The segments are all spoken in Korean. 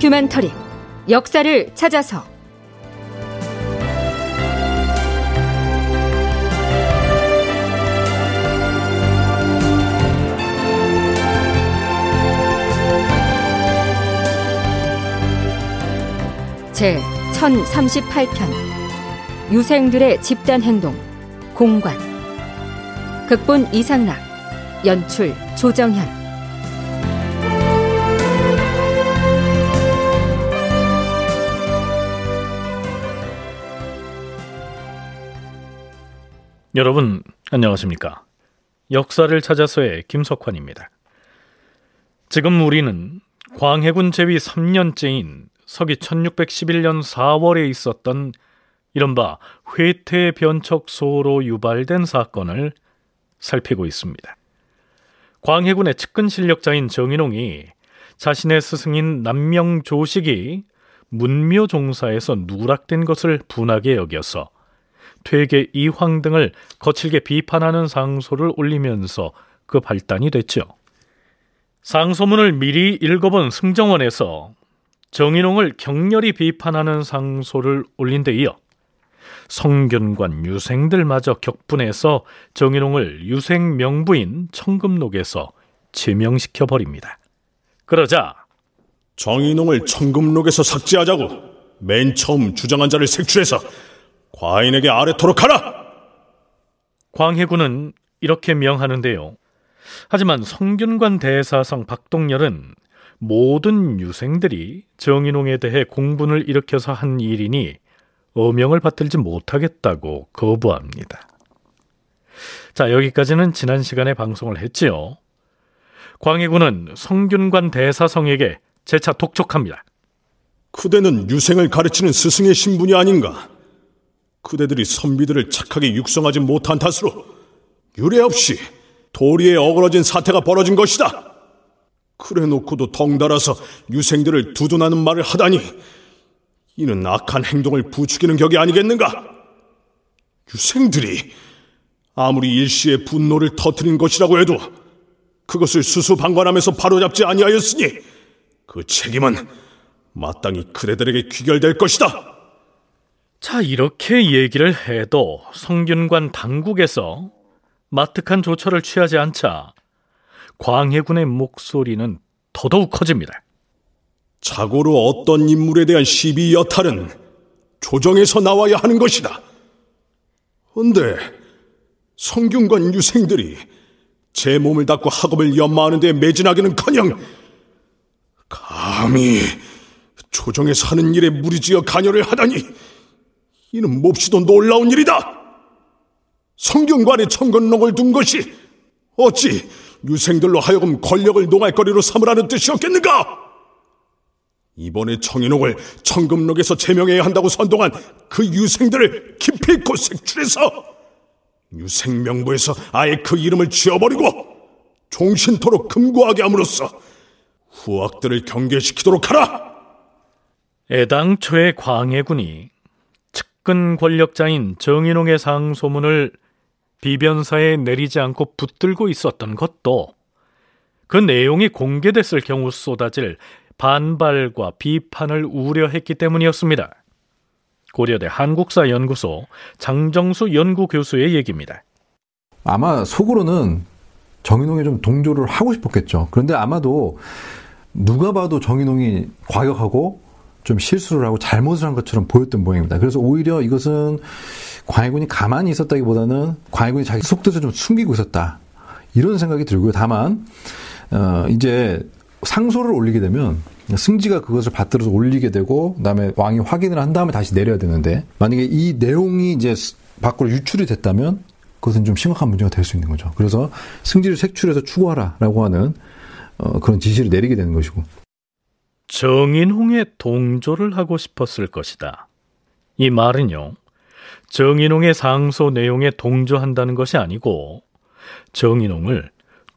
다큐멘터리 역사를 찾아서. 제 1038편 유생들의 집단 행동 공관. 극본 이상락 연출 조정현 여러분 안녕하십니까? 역사를 찾아서의 김석환입니다. 지금 우리는 광해군 제위 3년째인 서기 1611년 4월에 있었던 이른바 회태 변척소로 유발된 사건을 살피고 있습니다. 광해군의 측근 실력자인 정인홍이 자신의 스승인 남명조식이 문묘 종사에서 누락된 것을 분하게 여겨서 퇴계 이황 등을 거칠게 비판하는 상소를 올리면서 그 발단이 됐죠. 상소문을 미리 읽어본 승정원에서 정인홍을 격렬히 비판하는 상소를 올린 데 이어 성균관 유생들마저 격분해서 정인홍을 유생 명부인 청금록에서 제명시켜 버립니다. 그러자 정인홍을 청금록에서 삭제하자고 맨 처음 주장한 자를 색출해서 과인에게 아래토록 하라! 광해군은 이렇게 명하는데요. 하지만 성균관 대사성 박동열은 모든 유생들이 정인홍에 대해 공분을 일으켜서 한 일이니 어명을 받들지 못하겠다고 거부합니다. 자, 여기까지는 지난 시간에 방송을 했지요. 광해군은 성균관 대사성에게 재차 독촉합니다. 그대는 유생을 가르치는 스승의 신분이 아닌가? 그대들이 선비들을 착하게 육성하지 못한 탓으로 유례 없이 도리에 어그러진 사태가 벌어진 것이다. 그래 놓고도 덩달아서 유생들을 두둔하는 말을 하다니 이는 악한 행동을 부추기는 격이 아니겠는가? 유생들이 아무리 일시의 분노를 터뜨린 것이라고 해도 그것을 수수방관하면서 바로잡지 아니하였으니 그 책임은 마땅히 그대들에게 귀결될 것이다. 자, 이렇게 얘기를 해도 성균관 당국에서 마특한 조처를 취하지 않자 광해군의 목소리는 더더욱 커집니다. 자고로 어떤 인물에 대한 시비 여탈은 조정에서 나와야 하는 것이다. 헌데 성균관 유생들이 제 몸을 닦고 학업을 연마하는 데 매진하기는커녕 감히 조정에서 하는 일에 무리지어 간여를 하다니 이는 몹시도 놀라운 일이다. 성균관에 청건록을 둔 것이 어찌 유생들로 하여금 권력을 농할거리로 삼으라는 뜻이었겠는가? 이번에 청인옥을 청금록에서 제명해야 한다고 선동한 그 유생들을 있고 색출해서 유생명부에서 아예 그 이름을 지워버리고 종신토록 금고하게 함으로써 후학들을 경계시키도록 하라! 애당초의 광해군이 측근 권력자인 정인홍의 상소문을 비변사에 내리지 않고 붙들고 있었던 것도 그 내용이 공개됐을 경우 쏟아질 반발과 비판을 우려했기 때문이었습니다. 고려대 한국사연구소 장정수 연구교수의 얘기입니다. 아마 속으로는 정인홍이 좀 동조를 하고 싶었겠죠. 그런데 아마도 누가 봐도 정인홍이 과격하고 좀 실수를 하고 잘못을 한 것처럼 보였던 모양입니다. 그래서 오히려 이것은 광해군이 가만히 있었다기보다는 광해군이 자기 속뜻을 좀 숨기고 있었다. 이런 생각이 들고요. 다만 어 이제 상소를 올리게 되면 승지가 그것을 받들어서 올리게 되고 그다음에 왕이 확인을 한 다음에 다시 내려야 되는데 만약에 이 내용이 이제 밖으로 유출이 됐다면 그것은 좀 심각한 문제가 될 수 있는 거죠. 그래서 승지를 색출해서 추구하라라고 하는 어, 그런 지시를 내리게 되는 것이고. 정인홍의 동조를 하고 싶었을 것이다. 이 말은요. 정인홍의 상소 내용에 동조한다는 것이 아니고 정인홍을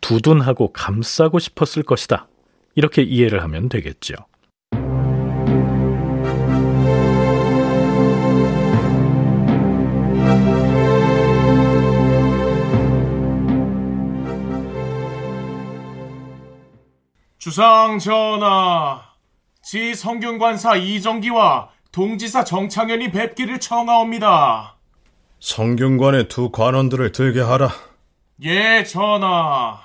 두둔하고 감싸고 싶었을 것이다. 이렇게 이해를 하면 되겠죠. 주상 전하, 지 성균관사 이정기와 동지사 정창현이 뵙기를 청하옵니다. 성균관의 두 관원들을 들게 하라. 예, 전하.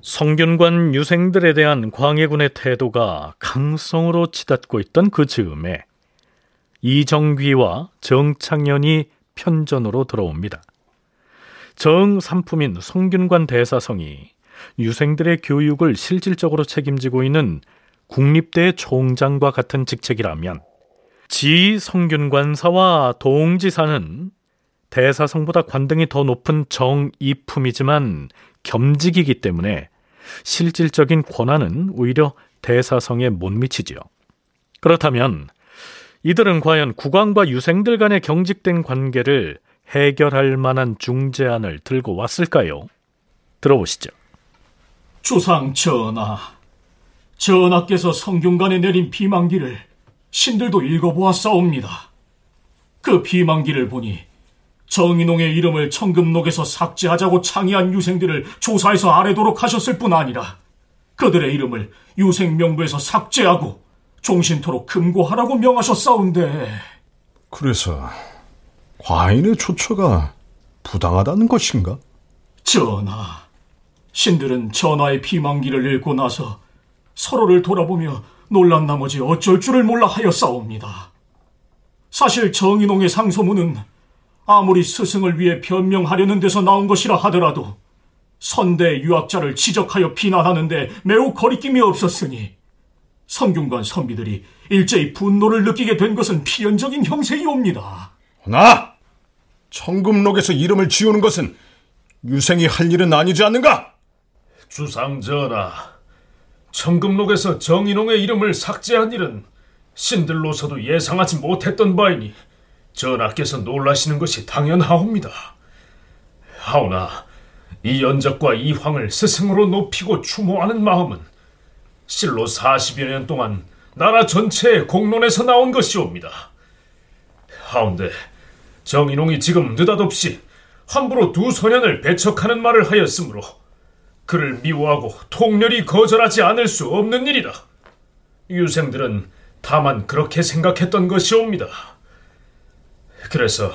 성균관 유생들에 대한 광해군의 태도가 강성으로 치닫고 있던 그 즈음에 이정귀와 정창현이 편전으로 들어옵니다. 정삼품인 성균관 대사성이 유생들의 교육을 실질적으로 책임지고 있는 국립대 총장과 같은 직책이라면 지 성균관사와 동지사는 대사성보다 관등이 더 높은 정이품이지만 겸직이기 때문에 실질적인 권한은 오히려 대사성에 못 미치지요. 그렇다면 이들은 과연 국왕과 유생들 간의 경직된 관계를 해결할 만한 중재안을 들고 왔을까요? 들어보시죠. 주상 전하, 전하께서 성균관에 내린 비만기를 신들도 읽어보았사옵니다. 그 비만기를 보니 정인홍의 이름을 청금록에서 삭제하자고 창의한 유생들을 조사해서 아래도록 하셨을 뿐 아니라 그들의 이름을 유생명부에서 삭제하고 종신토록 금고하라고 명하셨사온데 그래서 과인의 조처가 부당하다는 것인가? 전하, 신들은 전하의 피망기를 읽고 나서 서로를 돌아보며 놀란 나머지 어쩔 줄을 몰라 하였사옵니다. 사실 정인홍의 상소문은 아무리 스승을 위해 변명하려는 데서 나온 것이라 하더라도 선대 유학자를 지적하여 비난하는데 매우 거리낌이 없었으니 성균관 선비들이 일제히 분노를 느끼게 된 것은 필연적인 형세이옵니다. 나 청금록에서 이름을 지우는 것은 유생이 할 일은 아니지 않는가? 주상전하, 청금록에서 정인홍의 이름을 삭제한 일은 신들로서도 예상하지 못했던 바이니 전하께서 놀라시는 것이 당연하옵니다. 하오나 이 연적과 이 황을 스승으로 높이고 추모하는 마음은 실로 40여 년 동안 나라 전체의 공론에서 나온 것이옵니다. 하운데 정인홍이 지금 느닷없이 함부로 두 소년을 배척하는 말을 하였으므로 그를 미워하고 통렬히 거절하지 않을 수 없는 일이다. 유생들은 다만 그렇게 생각했던 것이옵니다. 그래서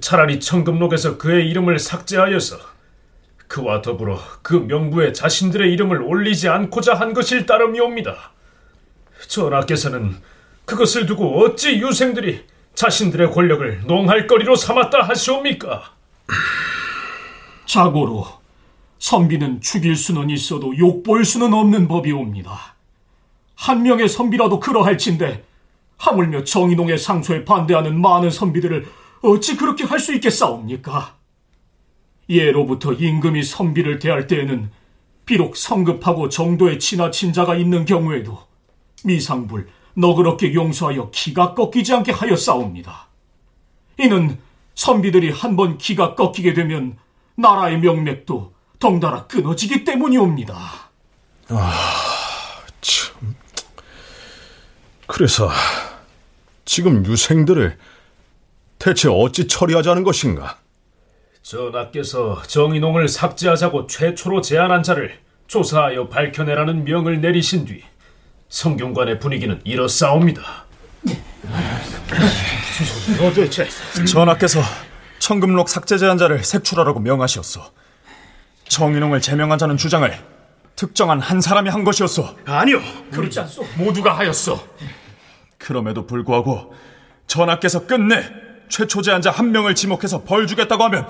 차라리 청금록에서 그의 이름을 삭제하여서 그와 더불어 그 명부에 자신들의 이름을 올리지 않고자 한 것일 따름이옵니다. 전하께서는 그것을 두고 어찌 유생들이 자신들의 권력을 농할 거리로 삼았다 하시옵니까? 자고로 선비는 죽일 수는 있어도 욕볼 수는 없는 법이옵니다. 한 명의 선비라도 그러할진데 하물며 정인홍의 상소에 반대하는 많은 선비들을 어찌 그렇게 할 수 있겠사옵니까? 예로부터 임금이 선비를 대할 때에는 비록 성급하고 정도의 지나친 자가 있는 경우에도 미상불 너그럽게 용서하여 기가 꺾이지 않게 하였사옵니다. 이는 선비들이 한 번 기가 꺾이게 되면 나라의 명맥도 덩달아 끊어지기 때문이옵니다. 아, 참. 그래서 지금 유생들을 대체 어찌 처리하자는 것인가? 전하께서 정인홍을 삭제하자고 최초로 제안한 자를 조사하여 밝혀내라는 명을 내리신 뒤 성균관의 분위기는 이렇사옵니다. 도대체 전하께서 청금록 삭제 제한자를 색출하라고 명하시었소. 정인홍을 제명한 자는 주장을 특정한 한 사람이 한 것이었소. 아니요, 그렇지 않소. 모두가 하였소. 그럼에도 불구하고 전하께서 끝내 최초 제한자 한 명을 지목해서 벌 주겠다고 하면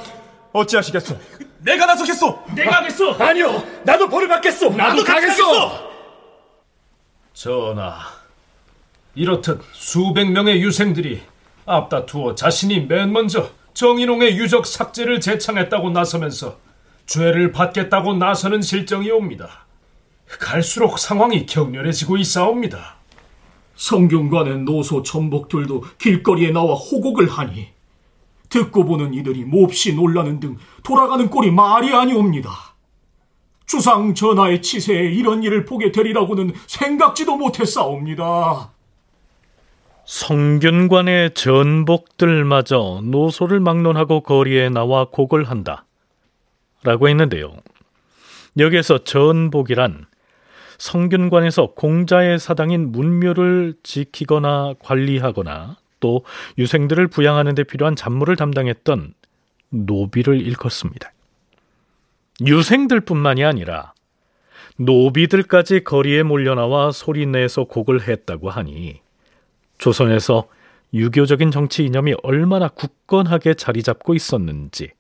어찌하시겠소? 내가 나서겠소. 내가 하겠소. 아니요, 나도 벌을 받겠소. 나도 가겠소. 전하, 이렇듯 수백 명의 유생들이 앞다투어 자신이 맨 먼저 정인홍의 유적 삭제를 제창했다고 나서면서 죄를 받겠다고 나서는 실정이옵니다. 갈수록 상황이 격렬해지고 있사옵니다. 성균관의 노소 전복들도 길거리에 나와 호곡을 하니 듣고 보는 이들이 몹시 놀라는 등 돌아가는 꼴이 말이 아니옵니다. 주상 전하의 치세에 이런 일을 보게 되리라고는 생각지도 못했사옵니다. 성균관의 전복들마저 노소를 막론하고 거리에 나와 곡을 한다. 라고 했는데요. 여기에서 전복이란 성균관에서 공자의 사당인 문묘를 지키거나 관리하거나 또 유생들을 부양하는 데 필요한 잡무를 담당했던 노비를 일컫습니다. 유생들뿐만이 아니라 노비들까지 거리에 몰려나와 소리내서 곡을 했다고 하니 조선에서 유교적인 정치 이념이 얼마나 굳건하게 자리 잡고 있었는지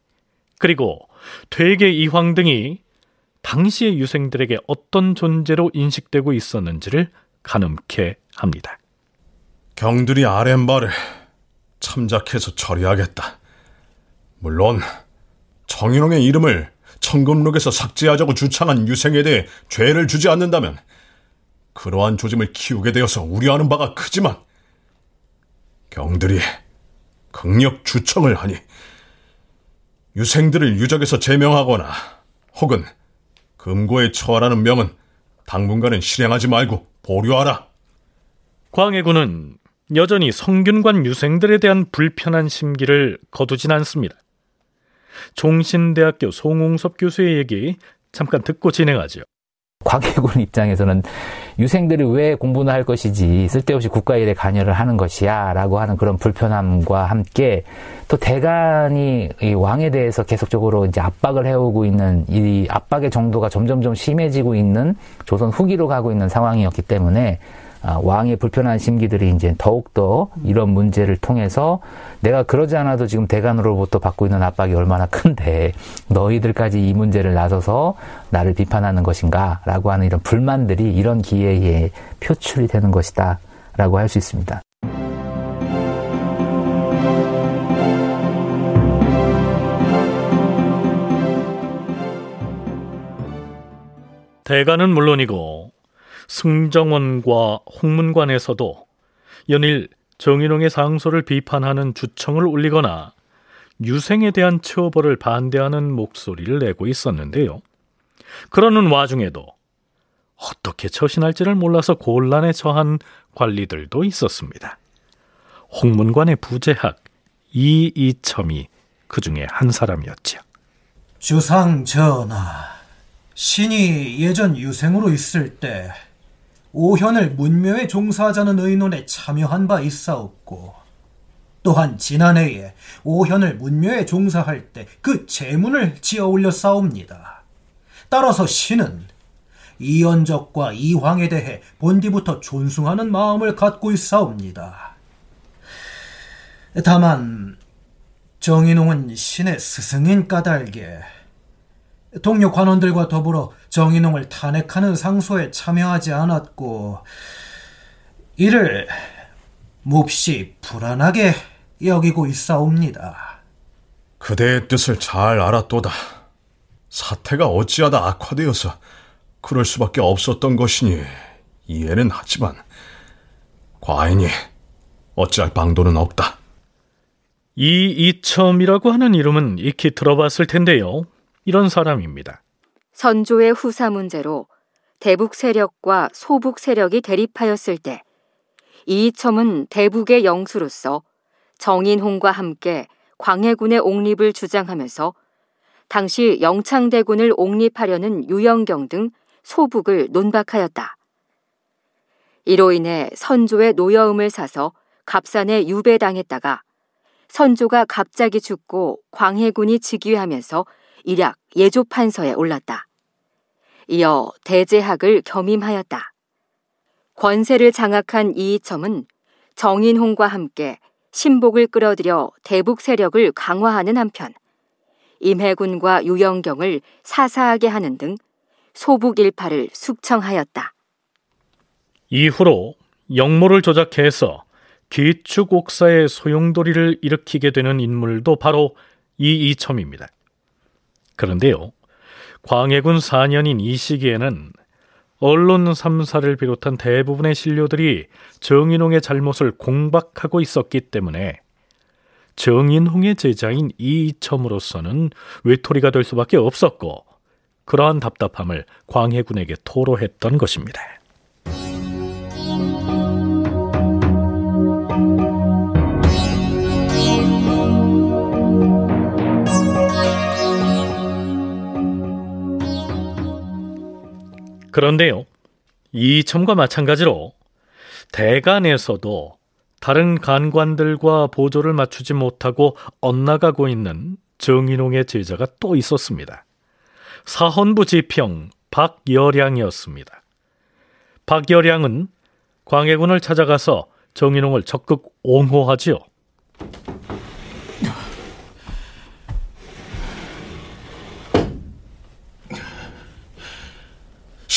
그리고 퇴계 이황 등이 당시의 유생들에게 어떤 존재로 인식되고 있었는지를 가늠케 합니다. 경들이 아랫말을 참작해서 처리하겠다. 물론 정인홍의 이름을 청금록에서 삭제하자고 주창한 유생에 대해 죄를 주지 않는다면 그러한 조짐을 키우게 되어서 우려하는 바가 크지만 경들이 극력 주청을 하니 유생들을 유적에서 제명하거나 혹은 금고에 처하라는 명은 당분간은 실행하지 말고 보류하라. 광해군은 여전히 성균관 유생들에 대한 불편한 심기를 거두진 않습니다. 종신대학교 송웅섭 교수의 얘기 잠깐 듣고 진행하죠. 광해군 입장에서는 유생들이 왜 공부나 할 것이지 쓸데없이 국가 일에 관여를 하는 것이야 라고 하는 그런 불편함과 함께 또 대간이 이 왕에 대해서 계속적으로 이제 압박을 해오고 있는 이 압박의 정도가 점점점 심해지고 있는 조선 후기로 가고 있는 상황이었기 때문에 아, 왕의 불편한 심기들이 이제 더욱더 이런 문제를 통해서 내가 그러지 않아도 지금 대간으로부터 받고 있는 압박이 얼마나 큰데 너희들까지 이 문제를 나서서 나를 비판하는 것인가 라고 하는 이런 불만들이 이런 기회에 표출이 되는 것이다 라고 할 수 있습니다. 대가는 물론이고 승정원과 홍문관에서도 연일 정인홍의 상소를 비판하는 주청을 올리거나 유생에 대한 처벌을 반대하는 목소리를 내고 있었는데요. 그러는 와중에도 어떻게 처신할지를 몰라서 곤란에 처한 관리들도 있었습니다. 홍문관의 부재학 이이첨이 그 중에 한 사람이었지요. 주상 전하, 신이 예전 유생으로 있을 때 오현을 문묘에 종사하자는 의논에 참여한 바 있사옵고 또한 지난해에 오현을 문묘에 종사할 때 그 제문을 지어 올려 싸웁니다. 따라서 신은 이연적과 이황에 대해 본디부터 존숭하는 마음을 갖고 있사옵니다. 다만 정인홍은 신의 스승인 까닭에 동료 관원들과 더불어 정인홍을 탄핵하는 상소에 참여하지 않았고 이를 몹시 불안하게 여기고 있사옵니다. 그대의 뜻을 잘 알았도다. 사태가 어찌하다 악화되어서 그럴 수밖에 없었던 것이니 이해는 하지만 과인이 어찌할 방도는 없다. 이 이첨이라고 하는 이름은 익히 들어봤을 텐데요. 이런 사람입니다. 선조의 후사 문제로 대북 세력과 소북 세력이 대립하였을 때 이이첨은 대북의 영수로서 정인홍과 함께 광해군의 옹립을 주장하면서 당시 영창대군을 옹립하려는 유영경 등 소북을 논박하였다. 이로 인해 선조의 노여움을 사서 갑산에 유배당했다가 선조가 갑자기 죽고 광해군이 즉위하면서 일약 예조판서에 올랐다. 이어 대제학을 겸임하였다. 권세를 장악한 이이첨은 정인홍과 함께 신복을 끌어들여 대북 세력을 강화하는 한편 임해군과 유영경을 사사하게 하는 등 소북 일파를 숙청하였다. 이후로 영모를 조작해서 기축옥사의 소용돌이를 일으키게 되는 인물도 바로 이이첨입니다. 그런데요, 광해군 4년인 이 시기에는 언론 3사를 비롯한 대부분의 신료들이 정인홍의 잘못을 공박하고 있었기 때문에 정인홍의 제자인 이이첨으로서는 외톨이가 될 수밖에 없었고 그러한 답답함을 광해군에게 토로했던 것입니다. 그런데요, 이첨과 마찬가지로 대간에서도 다른 간관들과 보조를 맞추지 못하고 엇나가고 있는 정인홍의 제자가 또 있었습니다. 사헌부 지평 박여량이었습니다. 박여량은 광해군을 찾아가서 정인홍을 적극 옹호하지요.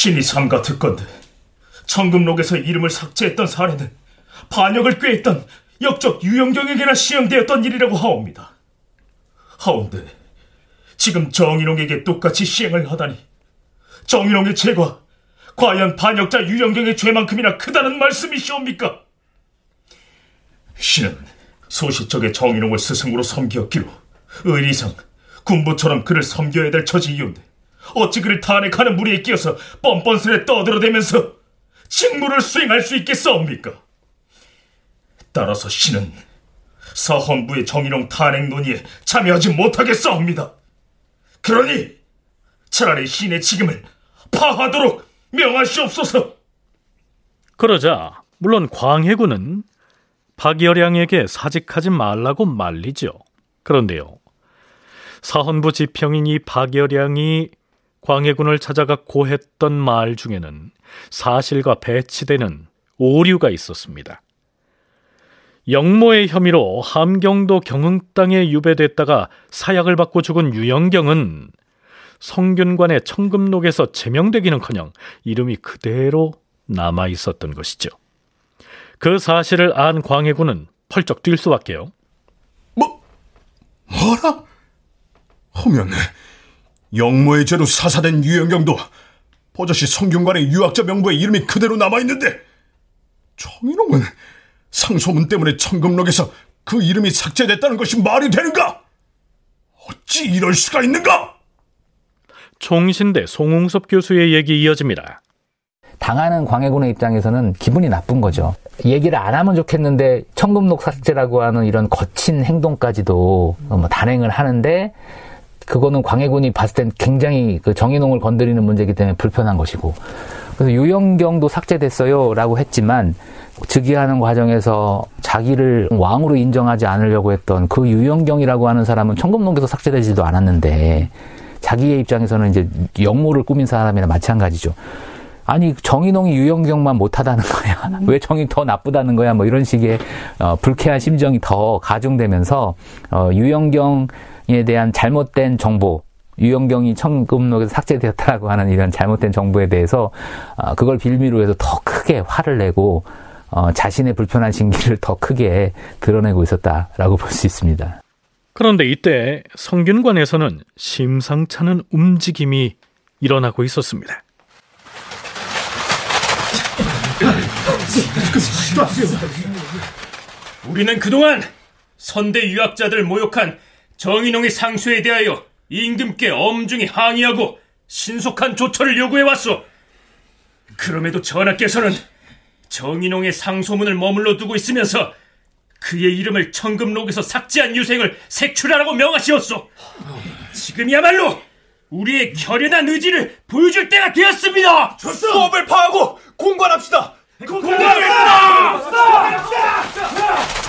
신이 삼가 듣건데 청금록에서 이름을 삭제했던 사례는 반역을 꾀했던 역적 유영경에게나 시행되었던 일이라고 하옵니다. 하온데 지금 정인홍에게 똑같이 시행을 하다니 정인홍의 죄가 과연 반역자 유영경의 죄만큼이나 크다는 말씀이시옵니까? 신은 소시적에 정인홍을 스승으로 섬기었기로 의리상 군부처럼 그를 섬겨야 될 처지이온데 어찌 그를 탄핵하는 무리에 끼어서 뻔뻔스레 떠들어대면서 직무를 수행할 수 있겠사옵니까? 따라서 신은 사헌부의 정인홍 탄핵 논의에 참여하지 못하겠사옵니다. 그러니 차라리 신의 직임을 파하도록 명하시옵소서. 그러자 물론 광해군은 박여량에게 사직하지 말라고 말리죠. 그런데요. 사헌부 지평인 이 박여량이 광해군을 찾아가 고했던 말 중에는 사실과 배치되는 오류가 있었습니다. 영모의 혐의로 함경도 경흥 땅에 유배됐다가 사약을 받고 죽은 유영경은 성균관의 청금록에서 제명되기는커녕 이름이 그대로 남아 있었던 것이죠. 그 사실을 안 광해군은 펄쩍 뛸 수밖에요. 뭐 뭐라? 하면 영모의 죄로 사사된 유영경도 버젓이 성균관의 유학자 명부에 이름이 그대로 남아 있는데 정인홍은 상소문 때문에 청금록에서 그 이름이 삭제됐다는 것이 말이 되는가? 어찌 이럴 수가 있는가? 총신대 송웅섭 교수의 얘기 이어집니다. 당하는 광해군의 입장에서는 기분이 나쁜 거죠. 얘기를 안 하면 좋겠는데 청금록 삭제라고 하는 이런 거친 행동까지도 뭐 단행을 하는데 그거는 광해군이 봤을 땐 굉장히 그 정의농을 건드리는 문제이기 때문에 불편한 것이고 그래서 유영경도 삭제됐어요라고 했지만 즉위하는 과정에서 자기를 왕으로 인정하지 않으려고 했던 그 유영경이라고 하는 사람은 청금록에서 삭제되지도 않았는데 자기의 입장에서는 이제 영모를 꾸민 사람이나 마찬가지죠. 아니 정인홍이 유영경만 못하다는 거야. 왜 정이 더 나쁘다는 거야? 뭐 이런 식의 어, 불쾌한 심정이 더 가중되면서 어, 유영경 에 대한 잘못된 정보, 유영경이 청금록에서 삭제되었다라고 하는 이런 잘못된 정보에 대해서 어, 그걸 빌미로 해서 더 크게 화를 내고 어, 자신의 불편한 심기를 더 크게 드러내고 있었다라고 볼 수 있습니다. 그런데 이때 성균관에서는 심상찮은 움직임이 일어나고 있었습니다. 우리는 그동안 선대 유학자들 모욕한 정인홍의 상수에 대하여 임금께 엄중히 항의하고 신속한 조처를 요구해왔소. 그럼에도 전하께서는 정인홍의 상소문을 머물러 두고 있으면서 그의 이름을 청금록에서 삭제한 유생을 색출하라고 명하시었소. 지금이야말로 우리의 결연한 의지를 보여줄 때가 되었습니다. 수업을 파하고 공관합시다. 공관합시다. 공관.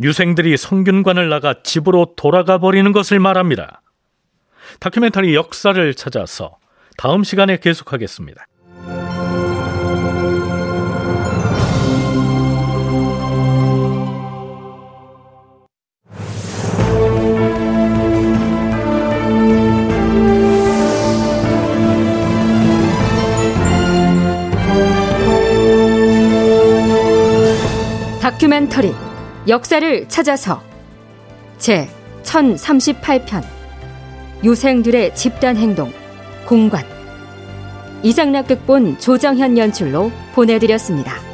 유생들이 성균관을 나가 집으로 돌아가 버리는 것을 말합니다. 다큐멘터리 역사를 찾아서 다음 시간에 계속하겠습니다. 역사를 찾아서 제 1038편 유생들의 집단 행동 공관 이상락 극본 조정현 연출로 보내드렸습니다.